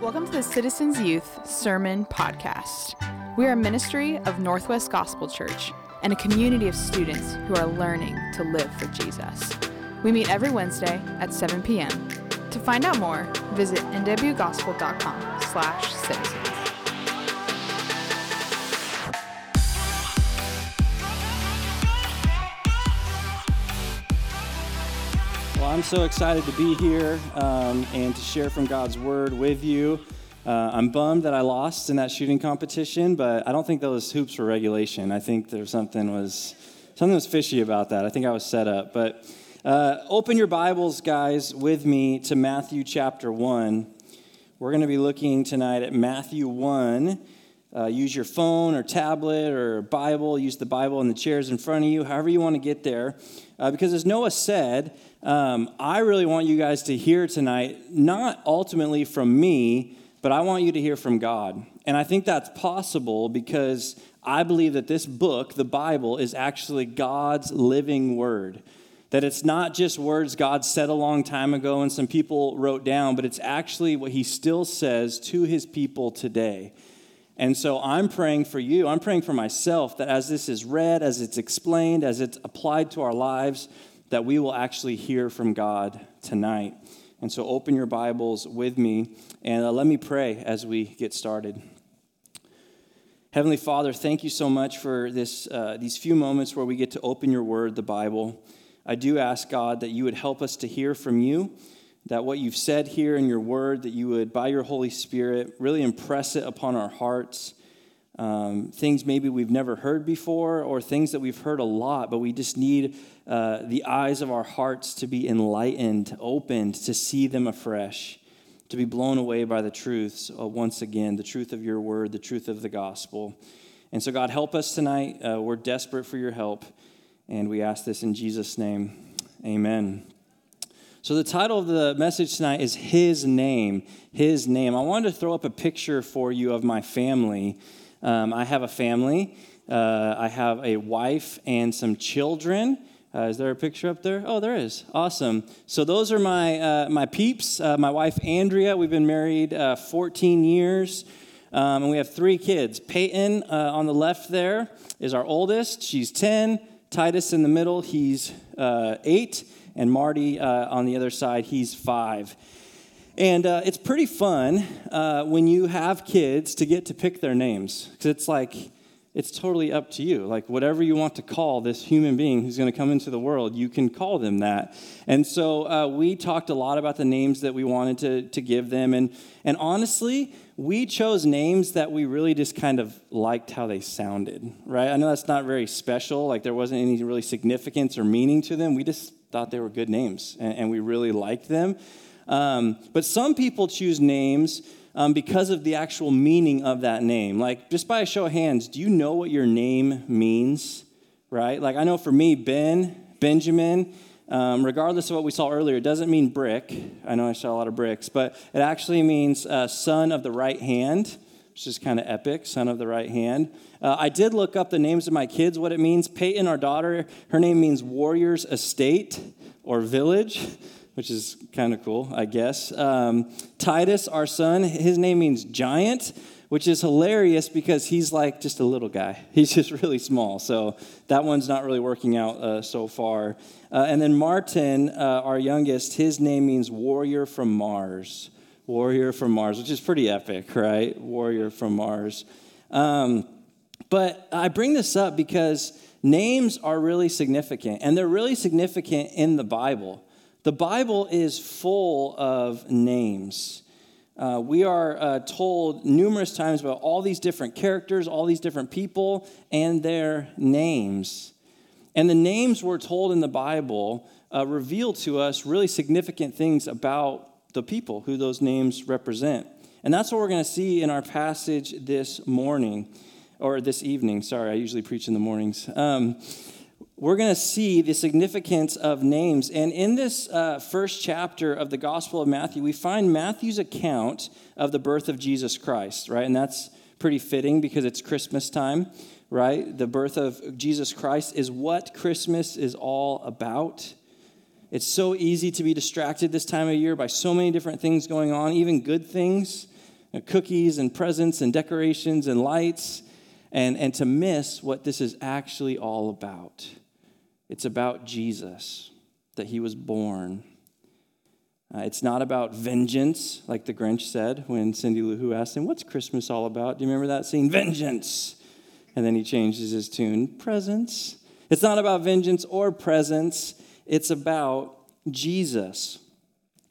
Welcome to the Citizens Youth Sermon Podcast. We are a ministry of Northwest Gospel Church and a community of students who are learning to live for Jesus. We meet every Wednesday at 7 p.m. To find out more, visit nwgospel.com slash citizens. I'm so excited to be here um, and to share from God's word with you. Uh, I'm bummed that I lost in that shooting competition, but I don't think those hoops were regulation. I think there was something was something was fishy about that. I think I was set up. But uh, open your Bibles, guys, with me to Matthew chapter one. We're going to be looking tonight at Matthew one. Uh, use your phone or tablet or Bible. Use the Bible in the chairs in front of you, however you want to get there. Uh, because as Noah said, um, I really want you guys to hear tonight, not ultimately from me, but I want you to hear from God. And I think that's possible because I believe that this book, the Bible, is actually God's living word. That it's not just words God said a long time ago and some people wrote down, but it's actually what he still says to his people today. And so I'm praying for you, I'm praying for myself that as this is read, as it's explained, as it's applied to our lives, that we will actually hear from God tonight. And so open your Bibles with me and uh, let me pray as we get started. Heavenly Father, thank you so much for this, uh, these few moments where we get to open your word, the Bible. I do ask, God, that you would help us to hear from you, that what you've said here in your word, that you would, by your Holy Spirit, really impress it upon our hearts um, things maybe we've never heard before, or things that we've heard a lot, but we just need uh, the eyes of our hearts to be enlightened, opened, to see them afresh, to be blown away by the truths uh, once again, the truth of your word, the truth of the gospel. And so, God, help us tonight. Uh, we're desperate for your help, and we ask this in Jesus' name. Amen. So, the title of the message tonight is His Name. His Name. I wanted to throw up a picture for you of my family. Um, I have a family. Uh, I have a wife and some children. Uh, is there a picture up there? Oh, there is. Awesome. So those are my uh, my peeps. Uh, my wife Andrea. We've been married uh, 14 years, um, and we have three kids. Peyton uh, on the left there is our oldest. She's 10. Titus in the middle. He's eight, and Marty on the other side. He's five. And uh, it's pretty fun uh, when you have kids to get to pick their names because it's like, it's totally up to you. Like, whatever you want to call this human being who's going to come into the world, you can call them that. And so uh, we talked a lot about the names that we wanted to, to give them. And, and honestly, we chose names that we really just kind of liked how they sounded, right? I know that's not very special. Like, there wasn't any really significance or meaning to them. We just thought they were good names and, and we really liked them. Um, but some people choose names um, because of the actual meaning of that name. Like, just by a show of hands, do you know what your name means? Right? Like, I know for me, Ben, Benjamin, um, regardless of what we saw earlier, it doesn't mean brick. I know I saw a lot of bricks, but it actually means uh, son of the right hand, which is kind of epic, son of the right hand. Uh, I did look up the names of my kids, what it means. Peyton, our daughter, her name means warrior's estate or village which is kind of cool, I guess. Um, Titus, our son, his name means giant, which is hilarious because he's like just a little guy. He's just really small. So that one's not really working out uh, so far. Uh, and then Martin, uh, our youngest, his name means warrior from Mars. Warrior from Mars, which is pretty epic, right? Warrior from Mars. Um, but I bring this up because names are really significant, and they're really significant in the Bible. The Bible is full of names. Uh, we are uh, told numerous times about all these different characters, all these different people, and their names. And the names we're told in the Bible uh, reveal to us really significant things about the people who those names represent. And that's what we're going to see in our passage this morning, or this evening. Sorry, I usually preach in the mornings. Um, we're going to see the significance of names. And in this uh, first chapter of the Gospel of Matthew, we find Matthew's account of the birth of Jesus Christ, right? And that's pretty fitting because it's Christmas time, right? The birth of Jesus Christ is what Christmas is all about. It's so easy to be distracted this time of year by so many different things going on, even good things. know, cookies and presents and decorations and lights and, and to miss what this is actually all about. It's about Jesus, that he was born. Uh, it's not about vengeance, like the Grinch said when Cindy Lou Who asked him, What's Christmas all about? Do you remember that scene? Vengeance. And then he changes his tune, Presents. It's not about vengeance or presents, it's about Jesus.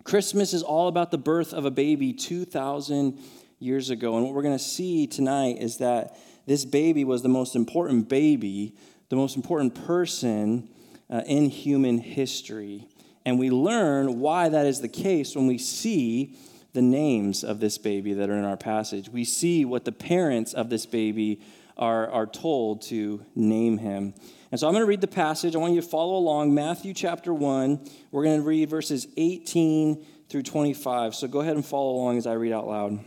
Christmas is all about the birth of a baby 2,000 years ago. And what we're going to see tonight is that this baby was the most important baby, the most important person uh, in human history. And we learn why that is the case when we see the names of this baby that are in our passage. We see what the parents of this baby are, are told to name him. And so I'm going to read the passage. I want you to follow along. Matthew chapter 1. We're going to read verses 18 through 25. So go ahead and follow along as I read out loud.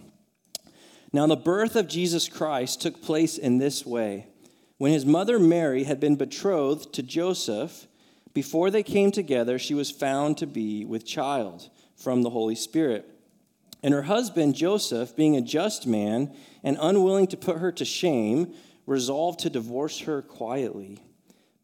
Now, the birth of Jesus Christ took place in this way. When his mother Mary had been betrothed to Joseph, before they came together, she was found to be with child from the Holy Spirit. And her husband, Joseph, being a just man and unwilling to put her to shame, resolved to divorce her quietly.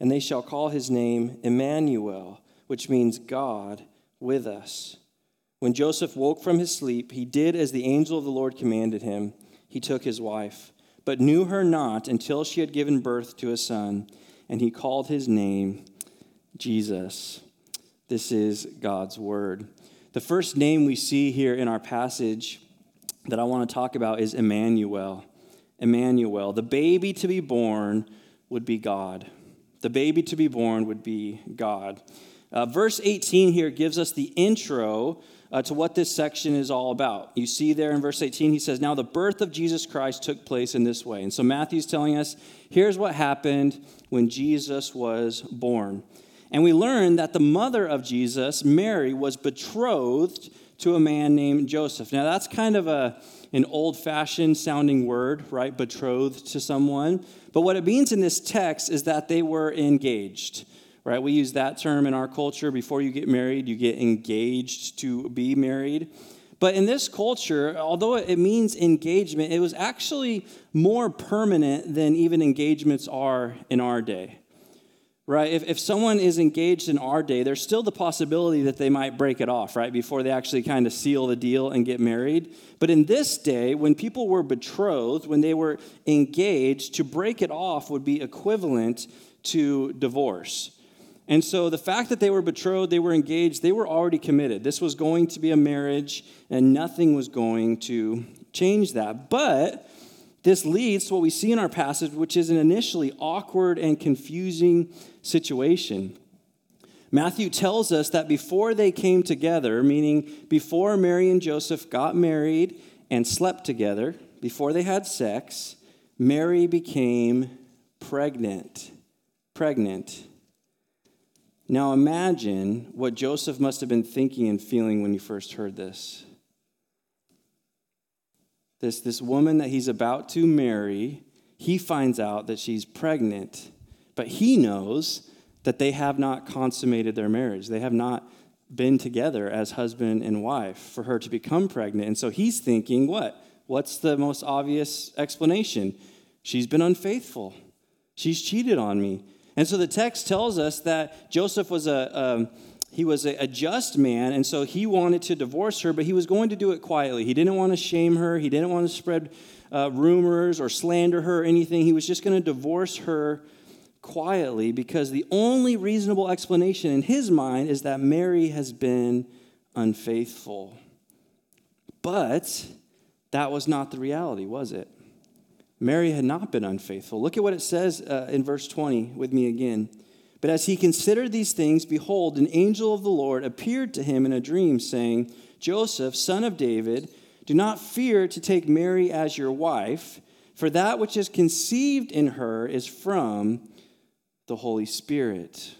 and they shall call his name Emmanuel, which means God with us. When Joseph woke from his sleep, he did as the angel of the Lord commanded him. He took his wife but knew her not until she had given birth to a son, and he called his name Jesus. This is God's word. The first name we see here in our passage that I want to talk about is Emmanuel. Emmanuel. The baby to be born would be God. The baby to be born would be God. Uh, verse 18 here gives us the intro uh, to what this section is all about. You see there in verse 18, he says, Now the birth of Jesus Christ took place in this way. And so Matthew's telling us here's what happened when Jesus was born. And we learn that the mother of Jesus, Mary, was betrothed to a man named Joseph. Now that's kind of a, an old fashioned sounding word, right? Betrothed to someone. But what it means in this text is that they were engaged right? We use that term in our culture. Before you get married, you get engaged to be married. But in this culture, although it means engagement, it was actually more permanent than even engagements are in our day. Right? If, if someone is engaged in our day, there's still the possibility that they might break it off, right? Before they actually kind of seal the deal and get married. But in this day, when people were betrothed, when they were engaged, to break it off would be equivalent to divorce. And so the fact that they were betrothed, they were engaged, they were already committed. This was going to be a marriage, and nothing was going to change that. But this leads to what we see in our passage, which is an initially awkward and confusing situation. Matthew tells us that before they came together, meaning before Mary and Joseph got married and slept together, before they had sex, Mary became pregnant. Pregnant. Now imagine what Joseph must have been thinking and feeling when he first heard this. This, this woman that he's about to marry, he finds out that she's pregnant, but he knows that they have not consummated their marriage. They have not been together as husband and wife for her to become pregnant. And so he's thinking, what? What's the most obvious explanation? She's been unfaithful. She's cheated on me. And so the text tells us that Joseph was a, um, he was a, just man, and so he wanted to divorce her, but he was going to do it quietly. He didn't want to shame her, he didn't want to spread uh, rumors or slander her or anything. He was just going to divorce her quietly because the only reasonable explanation in his mind is that Mary has been unfaithful. But that was not the reality, was it? Mary had not been unfaithful. Look at what it says uh, in verse 20 with me again. But as he considered these things, behold, an angel of the Lord appeared to him in a dream, saying, Joseph, son of David, Do not fear to take Mary as your wife, for that which is conceived in her is from the Holy Spirit.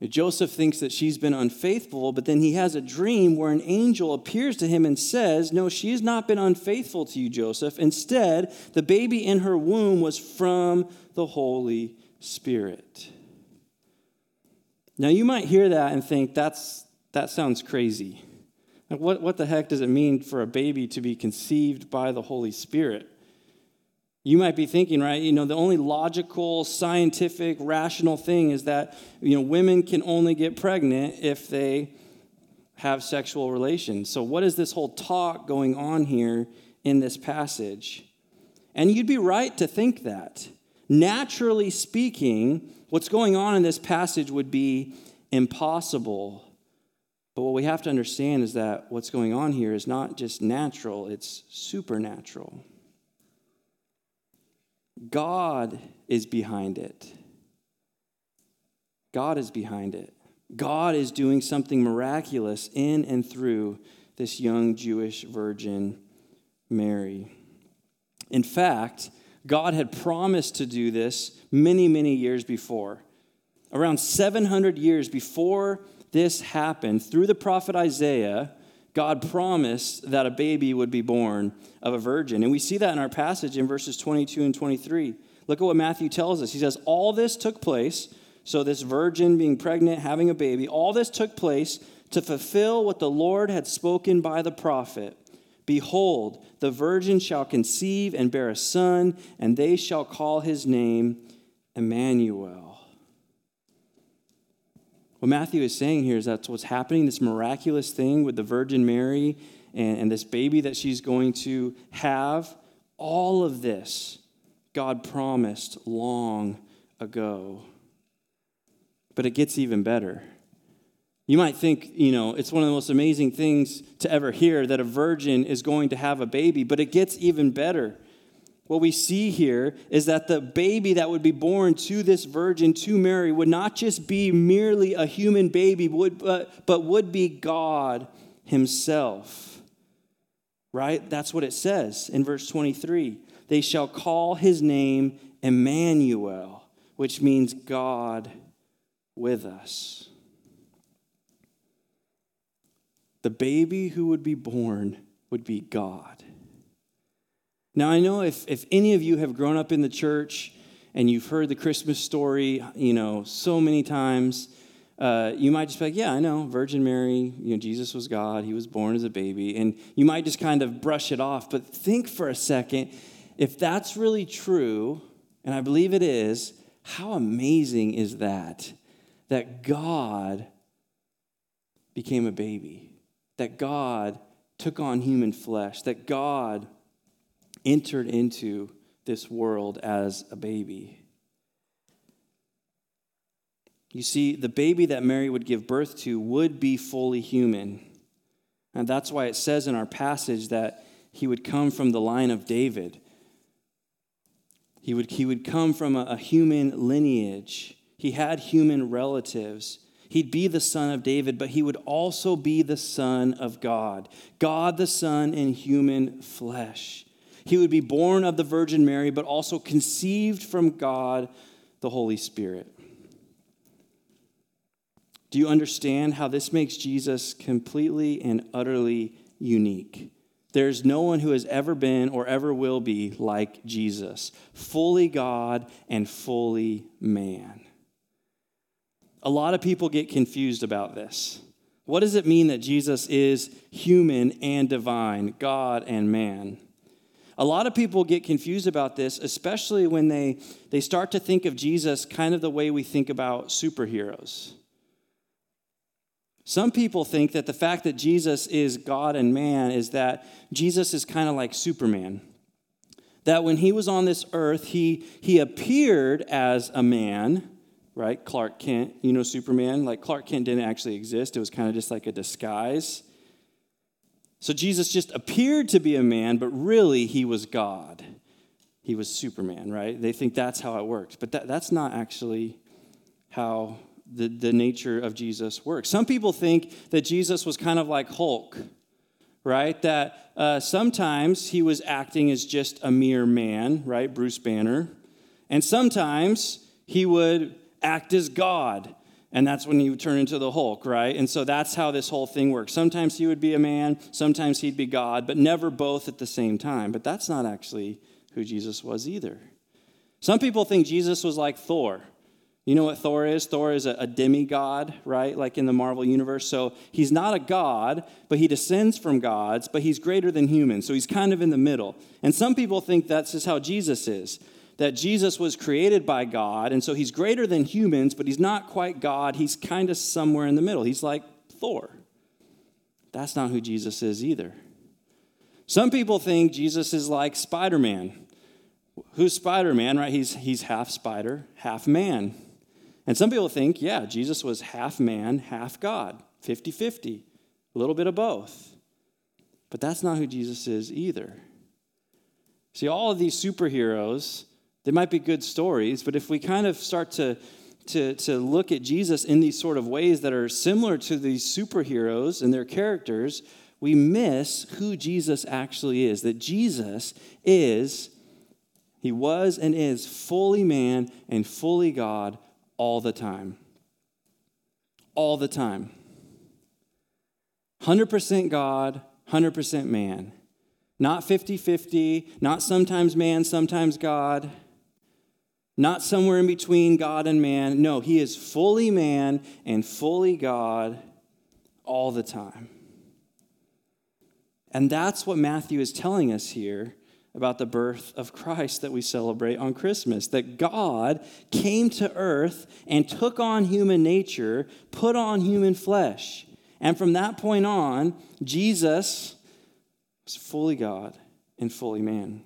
Joseph thinks that she's been unfaithful, but then he has a dream where an angel appears to him and says, No, she has not been unfaithful to you, Joseph. Instead, the baby in her womb was from the Holy Spirit. Now, you might hear that and think, That's, that sounds crazy. What, what the heck does it mean for a baby to be conceived by the Holy Spirit? You might be thinking, right, you know, the only logical, scientific, rational thing is that, you know, women can only get pregnant if they have sexual relations. So, what is this whole talk going on here in this passage? And you'd be right to think that. Naturally speaking, what's going on in this passage would be impossible. But what we have to understand is that what's going on here is not just natural, it's supernatural. God is behind it. God is behind it. God is doing something miraculous in and through this young Jewish virgin, Mary. In fact, God had promised to do this many, many years before. Around 700 years before this happened, through the prophet Isaiah, God promised that a baby would be born of a virgin. And we see that in our passage in verses 22 and 23. Look at what Matthew tells us. He says, All this took place, so this virgin being pregnant, having a baby, all this took place to fulfill what the Lord had spoken by the prophet. Behold, the virgin shall conceive and bear a son, and they shall call his name Emmanuel. What Matthew is saying here is that's what's happening, this miraculous thing with the Virgin Mary and, and this baby that she's going to have. All of this God promised long ago. But it gets even better. You might think, you know, it's one of the most amazing things to ever hear that a virgin is going to have a baby, but it gets even better what we see here is that the baby that would be born to this virgin, to Mary, would not just be merely a human baby, but, but would be God Himself. Right? That's what it says in verse 23. They shall call His name Emmanuel, which means God with us. The baby who would be born would be God. Now, I know if, if any of you have grown up in the church and you've heard the Christmas story, you know, so many times, uh, you might just be like, yeah, I know, Virgin Mary, you know, Jesus was God, he was born as a baby, and you might just kind of brush it off. But think for a second, if that's really true, and I believe it is, how amazing is that? That God became a baby, that God took on human flesh, that God entered into this world as a baby. You see, the baby that Mary would give birth to would be fully human. And that's why it says in our passage that he would come from the line of David. He would, he would come from a, a human lineage. He had human relatives. He'd be the son of David, but he would also be the son of God. God the Son in human flesh. He would be born of the Virgin Mary, but also conceived from God, the Holy Spirit. Do you understand how this makes Jesus completely and utterly unique? There's no one who has ever been or ever will be like Jesus, fully God and fully man. A lot of people get confused about this. What does it mean that Jesus is human and divine, God and man? A lot of people get confused about this, especially when they, they start to think of Jesus kind of the way we think about superheroes. Some people think that the fact that Jesus is God and man is that Jesus is kind of like Superman. That when he was on this earth, he, he appeared as a man, right? Clark Kent, you know Superman? Like Clark Kent didn't actually exist, it was kind of just like a disguise. So Jesus just appeared to be a man, but really he was God. He was Superman, right? They think that's how it worked. But that, that's not actually how the, the nature of Jesus works. Some people think that Jesus was kind of like Hulk, right? That uh, sometimes he was acting as just a mere man, right? Bruce Banner. And sometimes he would act as God. And that's when he would turn into the Hulk, right? And so that's how this whole thing works. Sometimes he would be a man, sometimes he'd be God, but never both at the same time. But that's not actually who Jesus was either. Some people think Jesus was like Thor. You know what Thor is? Thor is a, a, demigod, right? Like in the Marvel universe. So he's not a god, but he descends from gods, but he's greater than humans. So he's kind of in the middle. And some people think that's just how Jesus is that Jesus was created by God, and so he's greater than humans, but he's not quite God. He's kind of somewhere in the middle. He's like Thor. That's not who Jesus is either. Some people think Jesus is like Spider Man. Who's Spider Man, right? He's, he's half spider, half man. And some people think, yeah, Jesus was half man, half God, 50 50, a little bit of both. But that's not who Jesus is either. See, all of these superheroes, they might be good stories, but if we kind of start to, to, to look at Jesus in these sort of ways that are similar to these superheroes and their characters, we miss who Jesus actually is. That Jesus is, he was and is fully man and fully God all the time. All the time. 100% God, 100% man. Not 50 50, not sometimes man, sometimes God, not somewhere in between God and man. No, he is fully man and fully God all the time. And that's what Matthew is telling us here about the birth of Christ that we celebrate on Christmas. That God came to earth and took on human nature, put on human flesh. And from that point on, Jesus was fully God and fully man.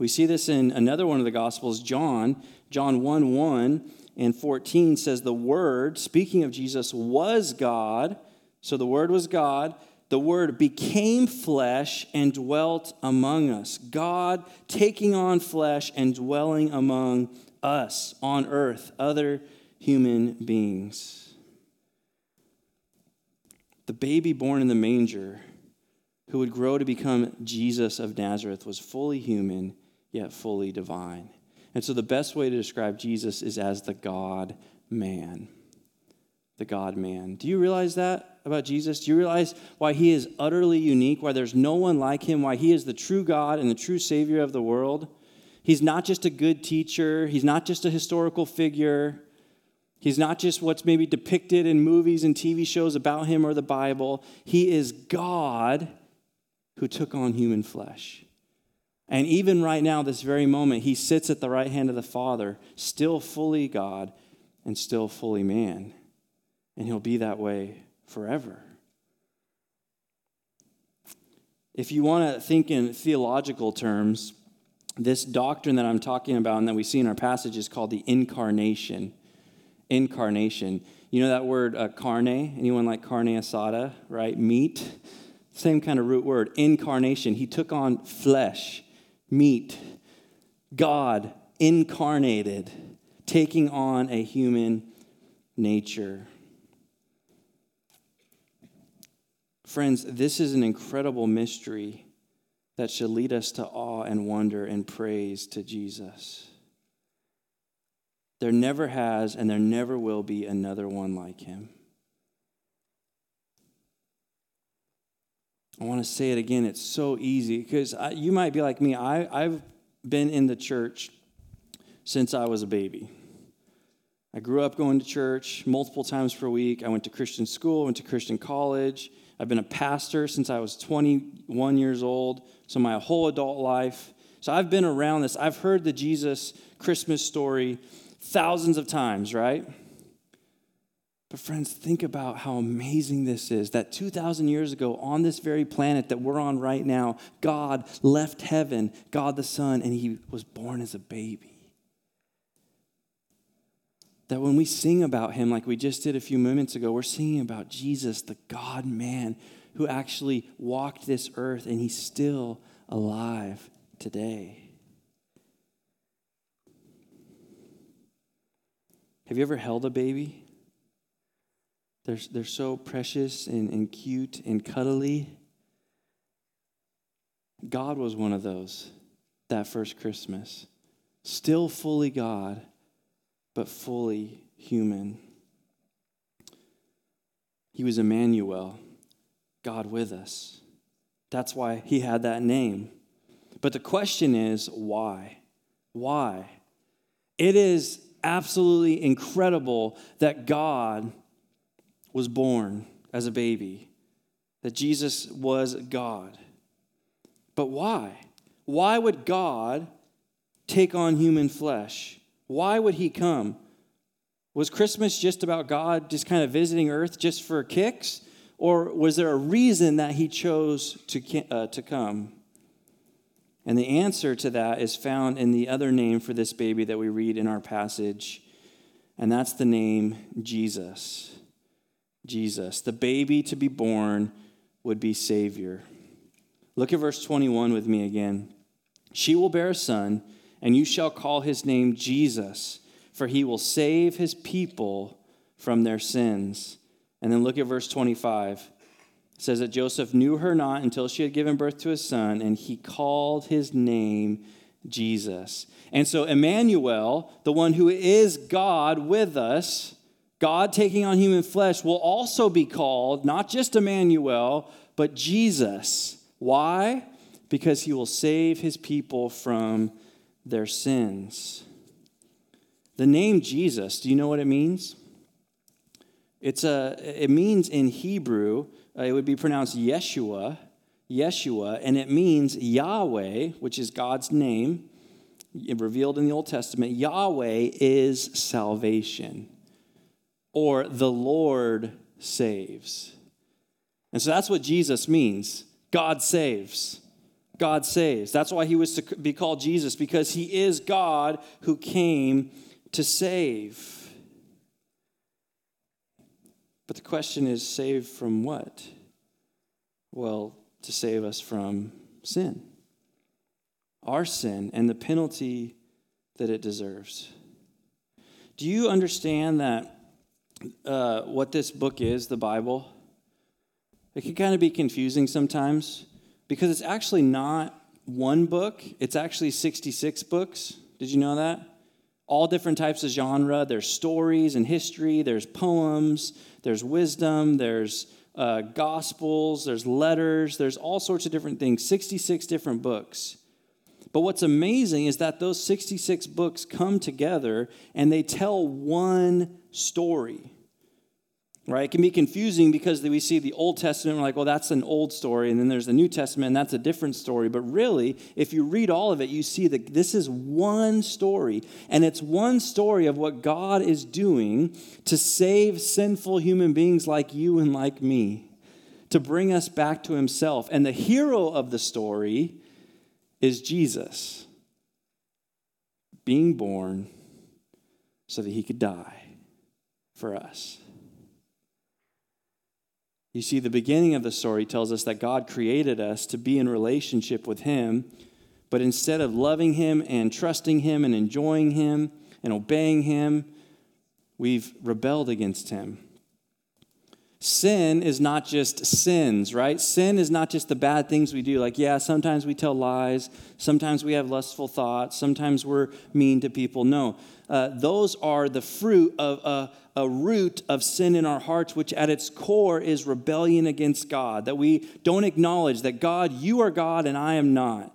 We see this in another one of the Gospels, John. John 1 1 and 14 says, The Word, speaking of Jesus, was God. So the Word was God the Word became flesh and dwelt among us. God taking on flesh and dwelling among us on earth, other human beings. The baby born in the manger, who would grow to become Jesus of Nazareth, was fully human, yet fully divine. And so the best way to describe Jesus is as the God man. The God man. Do you realize that? about Jesus? Do you realize why he is utterly unique, why there's no one like him, why he is the true God and the true Savior of the world? He's not just a good teacher, he's not just a historical figure. He's not just what's maybe depicted in movies and TV shows about him or the Bible. He is God who took on human flesh. And even right now, this very moment, he sits at the right hand of the Father, still fully God and still fully man. And he'll be that way forever. If you want to think in theological terms, this doctrine that I'm talking about and that we see in our passage is called the incarnation. Incarnation. You know that word uh, carne? Anyone like carne asada, right? Meat? Same kind of root word. Incarnation. He took on flesh, meat. God incarnated, taking on a human nature. Friends, this is an incredible mystery that should lead us to awe and wonder and praise to Jesus. There never has and there never will be another one like him. I want to say it again. It's so easy because you might be like me. I, I've been in the church since I was a baby. I grew up going to church multiple times per week. I went to Christian school, went to Christian college. I've been a pastor since I was 21 years old, so my whole adult life. So I've been around this. I've heard the Jesus Christmas story thousands of times, right? But, friends, think about how amazing this is that 2,000 years ago, on this very planet that we're on right now, God left heaven, God the Son, and he was born as a baby that when we sing about him, like we just did a few moments ago, we're singing about Jesus, the God man who actually walked this earth and he's still alive today. Have you ever held a baby? They're, they're so precious and, and cute and cuddly. God was one of those that first Christmas. Still fully God, but fully human. He was Emmanuel, God with us. That's why he had that name. But the question is why? Why? It is absolutely incredible that God was born as a baby, that Jesus was God. But why? Why would God take on human flesh? Why would he come? Was Christmas just about God just kind of visiting earth just for kicks? Or was there a reason that he chose to, uh, to come? And the answer to that is found in the other name for this baby that we read in our passage, and that's the name Jesus. Jesus. The baby to be born would be Savior. Look at verse 21 with me again. She will bear a son, and you shall call his name Jesus, for he will save his people from their sins. And then look at verse 25. It says that Joseph knew her not until she had given birth to a son, and he called his name Jesus. And so, Emmanuel, the one who is God with us, God taking on human flesh, will also be called not just Emmanuel, but Jesus. Why? Because he will save his people from their sins. The name Jesus, do you know what it means? It's a, it means in Hebrew, uh, it would be pronounced Yeshua, Yeshua, and it means Yahweh, which is God's name, revealed in the Old Testament. Yahweh is salvation, or the Lord saves. And so that's what Jesus means God saves. God saves. That's why he was to be called Jesus, because he is God who came to save. But the question is save from what? Well, to save us from sin, our sin, and the penalty that it deserves. Do you understand that uh, what this book is, the Bible? It can kind of be confusing sometimes because it's actually not one book, it's actually 66 books. Did you know that? all different types of genre. There's stories and history, there's poems, there's wisdom, there's uh, gospels, there's letters, there's all sorts of different things, 66 different books. But what's amazing is that those 66 books come together and they tell one story right? It can be confusing because we see the Old Testament, we're like, well, that's an old story, and then there's the New Testament, and that's a different story. But really, if you read all of it, you see that this is one story, and it's one story of what God is doing to save sinful human beings like you and like me, to bring us back to Himself. And the hero of the story is Jesus being born so that He could die for us. You see, the beginning of the story tells us that God created us to be in relationship with Him, but instead of loving Him and trusting Him and enjoying Him and obeying Him, we've rebelled against Him. Sin is not just sins, right? Sin is not just the bad things we do. Like, yeah, sometimes we tell lies, sometimes we have lustful thoughts, sometimes we're mean to people. No, uh, those are the fruit of a, a root of sin in our hearts, which at its core is rebellion against God. That we don't acknowledge that God, you are God and I am not.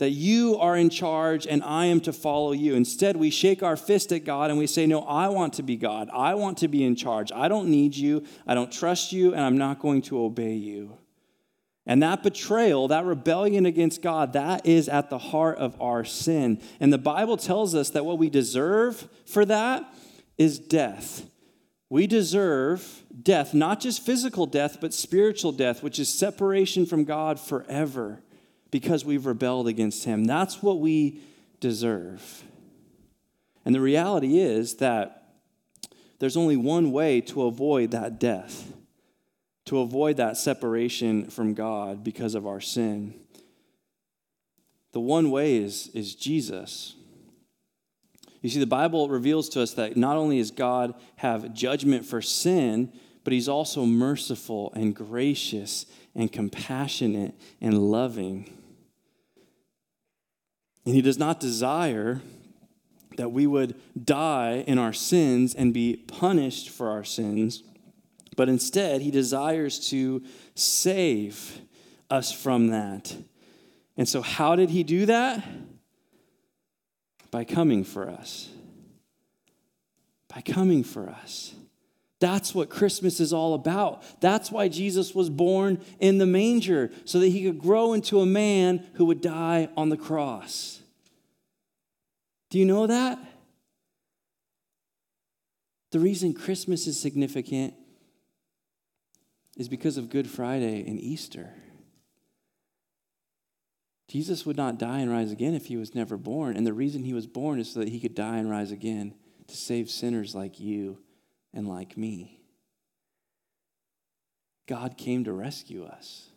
That you are in charge and I am to follow you. Instead, we shake our fist at God and we say, No, I want to be God. I want to be in charge. I don't need you. I don't trust you, and I'm not going to obey you. And that betrayal, that rebellion against God, that is at the heart of our sin. And the Bible tells us that what we deserve for that is death. We deserve death, not just physical death, but spiritual death, which is separation from God forever because we've rebelled against Him. That's what we deserve. And the reality is that there's only one way to avoid that death to avoid that separation from God because of our sin. The one way is, is Jesus. You see, the Bible reveals to us that not only does God have judgment for sin, but He's also merciful and gracious and compassionate and loving. And he does not desire that we would die in our sins and be punished for our sins, but instead, he desires to save us from that. And so, how did he do that? By coming for us. By coming for us. That's what Christmas is all about. That's why Jesus was born in the manger, so that he could grow into a man who would die on the cross. Do you know that? The reason Christmas is significant is because of Good Friday and Easter. Jesus would not die and rise again if he was never born. And the reason he was born is so that he could die and rise again to save sinners like you and like me. God came to rescue us.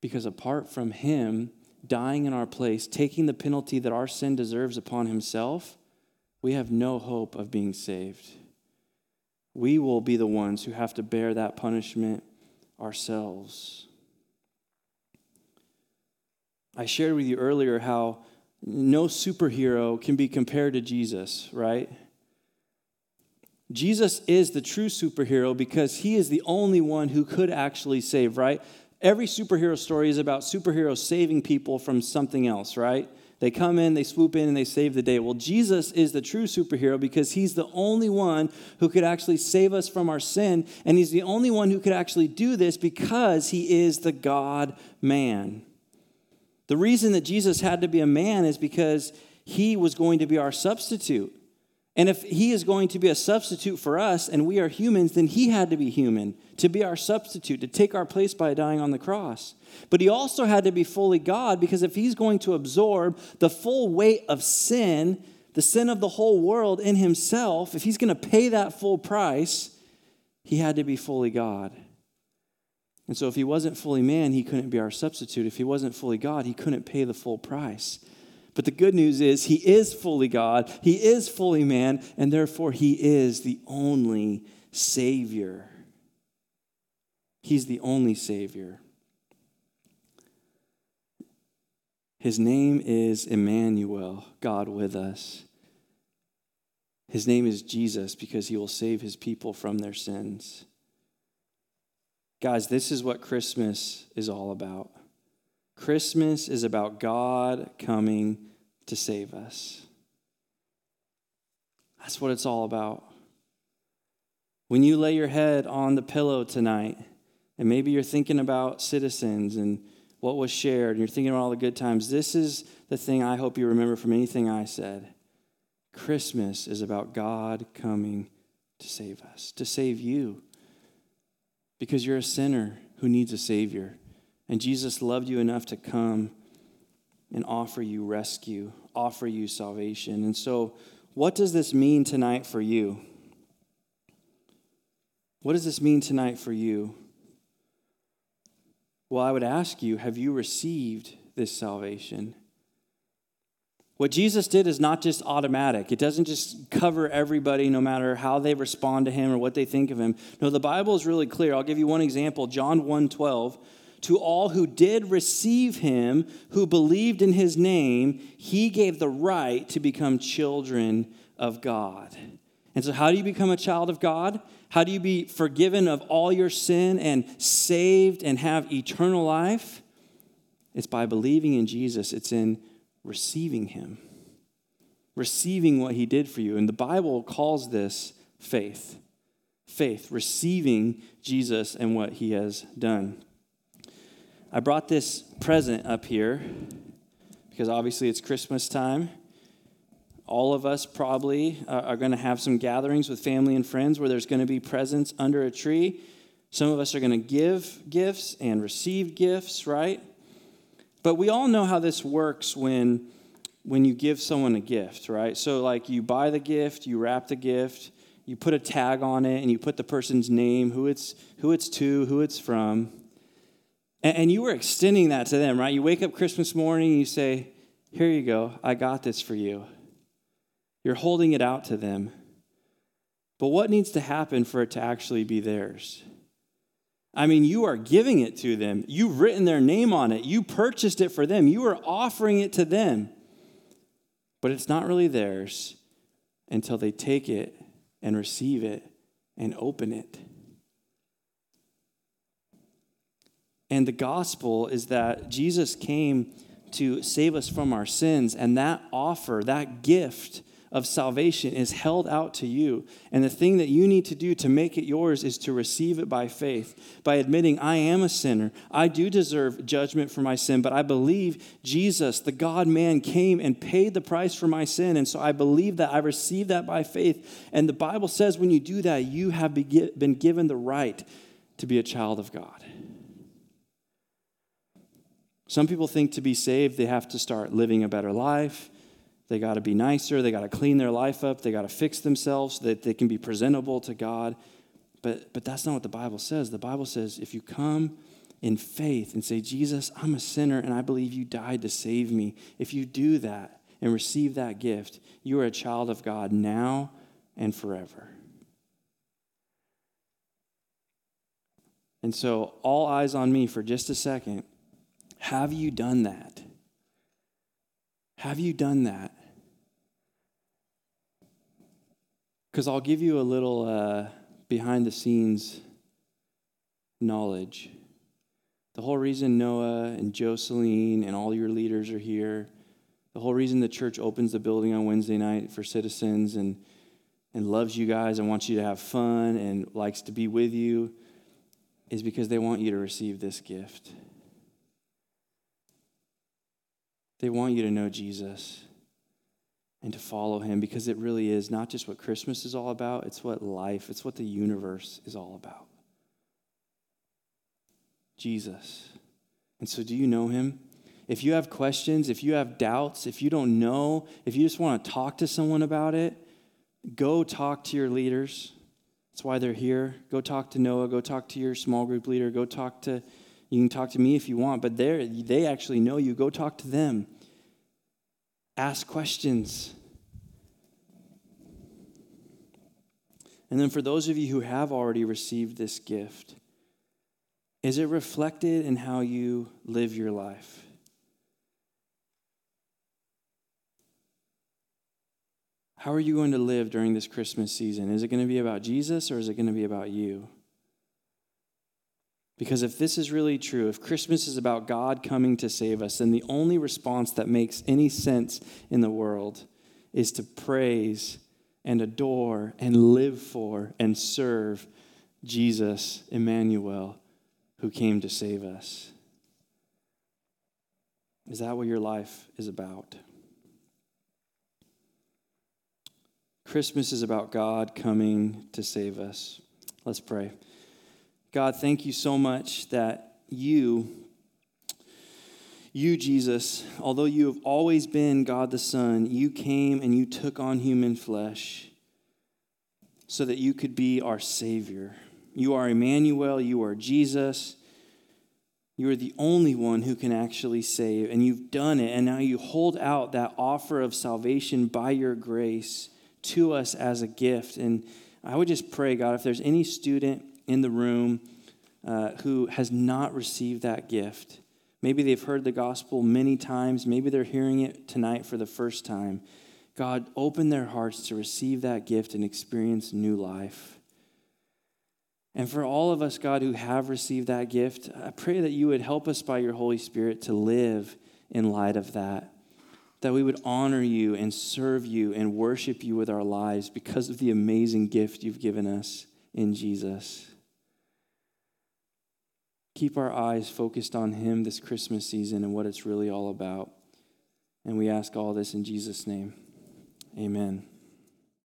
Because apart from Him dying in our place, taking the penalty that our sin deserves upon Himself, we have no hope of being saved. We will be the ones who have to bear that punishment ourselves. I shared with you earlier how no superhero can be compared to Jesus, right? Jesus is the true superhero because he is the only one who could actually save, right? Every superhero story is about superheroes saving people from something else, right? They come in, they swoop in, and they save the day. Well, Jesus is the true superhero because he's the only one who could actually save us from our sin. And he's the only one who could actually do this because he is the God man. The reason that Jesus had to be a man is because he was going to be our substitute. And if he is going to be a substitute for us and we are humans, then he had to be human to be our substitute, to take our place by dying on the cross. But he also had to be fully God because if he's going to absorb the full weight of sin, the sin of the whole world in himself, if he's going to pay that full price, he had to be fully God. And so, if he wasn't fully man, he couldn't be our substitute. If he wasn't fully God, he couldn't pay the full price. But the good news is, he is fully God, he is fully man, and therefore he is the only Savior. He's the only Savior. His name is Emmanuel, God with us. His name is Jesus because he will save his people from their sins. Guys, this is what Christmas is all about. Christmas is about God coming to save us. That's what it's all about. When you lay your head on the pillow tonight, and maybe you're thinking about citizens and what was shared, and you're thinking about all the good times, this is the thing I hope you remember from anything I said. Christmas is about God coming to save us, to save you because you're a sinner who needs a Savior. And Jesus loved you enough to come and offer you rescue, offer you salvation. And so, what does this mean tonight for you? What does this mean tonight for you? Well, I would ask you have you received this salvation? What Jesus did is not just automatic. It doesn't just cover everybody no matter how they respond to him or what they think of him. No, the Bible is really clear. I'll give you one example. John 1:12. To all who did receive him, who believed in his name, he gave the right to become children of God. And so, how do you become a child of God? How do you be forgiven of all your sin and saved and have eternal life? It's by believing in Jesus, it's in receiving Him, receiving what He did for you. And the Bible calls this faith. Faith, receiving Jesus and what He has done. I brought this present up here because obviously it's Christmas time. All of us probably uh, are going to have some gatherings with family and friends where there's going to be presents under a tree. Some of us are going to give gifts and receive gifts, right? But we all know how this works when when you give someone a gift, right? So like you buy the gift, you wrap the gift, you put a tag on it and you put the person's name, who it's who it's to, who it's from. And, you were extending that to them, right? You wake up Christmas morning you say, "Here you go. I got this for you." You're holding it out to them. But what needs to happen for it to actually be theirs? I mean, you are giving it to them. You've written their name on it. You purchased it for them. You are offering it to them. But it's not really theirs until they take it and receive it and open it. And the gospel is that Jesus came to save us from our sins, and that offer, that gift, of salvation is held out to you. And the thing that you need to do to make it yours is to receive it by faith, by admitting, I am a sinner. I do deserve judgment for my sin, but I believe Jesus, the God man, came and paid the price for my sin. And so I believe that I received that by faith. And the Bible says when you do that, you have been given the right to be a child of God. Some people think to be saved, they have to start living a better life they got to be nicer. They got to clean their life up. They got to fix themselves so that they can be presentable to God. But, but that's not what the Bible says. The Bible says if you come in faith and say, Jesus, I'm a sinner and I believe you died to save me, if you do that and receive that gift, you are a child of God now and forever. And so, all eyes on me for just a second. Have you done that? Have you done that? Because I'll give you a little uh, behind the scenes knowledge. The whole reason Noah and Jocelyn and all your leaders are here, the whole reason the church opens the building on Wednesday night for citizens and, and loves you guys and wants you to have fun and likes to be with you is because they want you to receive this gift. They want you to know Jesus and to follow him because it really is not just what Christmas is all about, it's what life, it's what the universe is all about. Jesus. And so, do you know him? If you have questions, if you have doubts, if you don't know, if you just want to talk to someone about it, go talk to your leaders. That's why they're here. Go talk to Noah. Go talk to your small group leader. Go talk to you can talk to me if you want, but they they actually know you. Go talk to them. Ask questions. And then for those of you who have already received this gift, is it reflected in how you live your life? How are you going to live during this Christmas season? Is it going to be about Jesus or is it going to be about you? Because if this is really true, if Christmas is about God coming to save us, then the only response that makes any sense in the world is to praise and adore and live for and serve Jesus, Emmanuel, who came to save us. Is that what your life is about? Christmas is about God coming to save us. Let's pray. God, thank you so much that you, you, Jesus, although you have always been God the Son, you came and you took on human flesh so that you could be our Savior. You are Emmanuel, you are Jesus. You are the only one who can actually save, and you've done it. And now you hold out that offer of salvation by your grace to us as a gift. And I would just pray, God, if there's any student in the room uh, who has not received that gift. Maybe they've heard the gospel many times. Maybe they're hearing it tonight for the first time. God, open their hearts to receive that gift and experience new life. And for all of us, God, who have received that gift, I pray that you would help us by your Holy Spirit to live in light of that. That we would honor you and serve you and worship you with our lives because of the amazing gift you've given us in Jesus. Keep our eyes focused on Him this Christmas season and what it's really all about. And we ask all this in Jesus' name. Amen.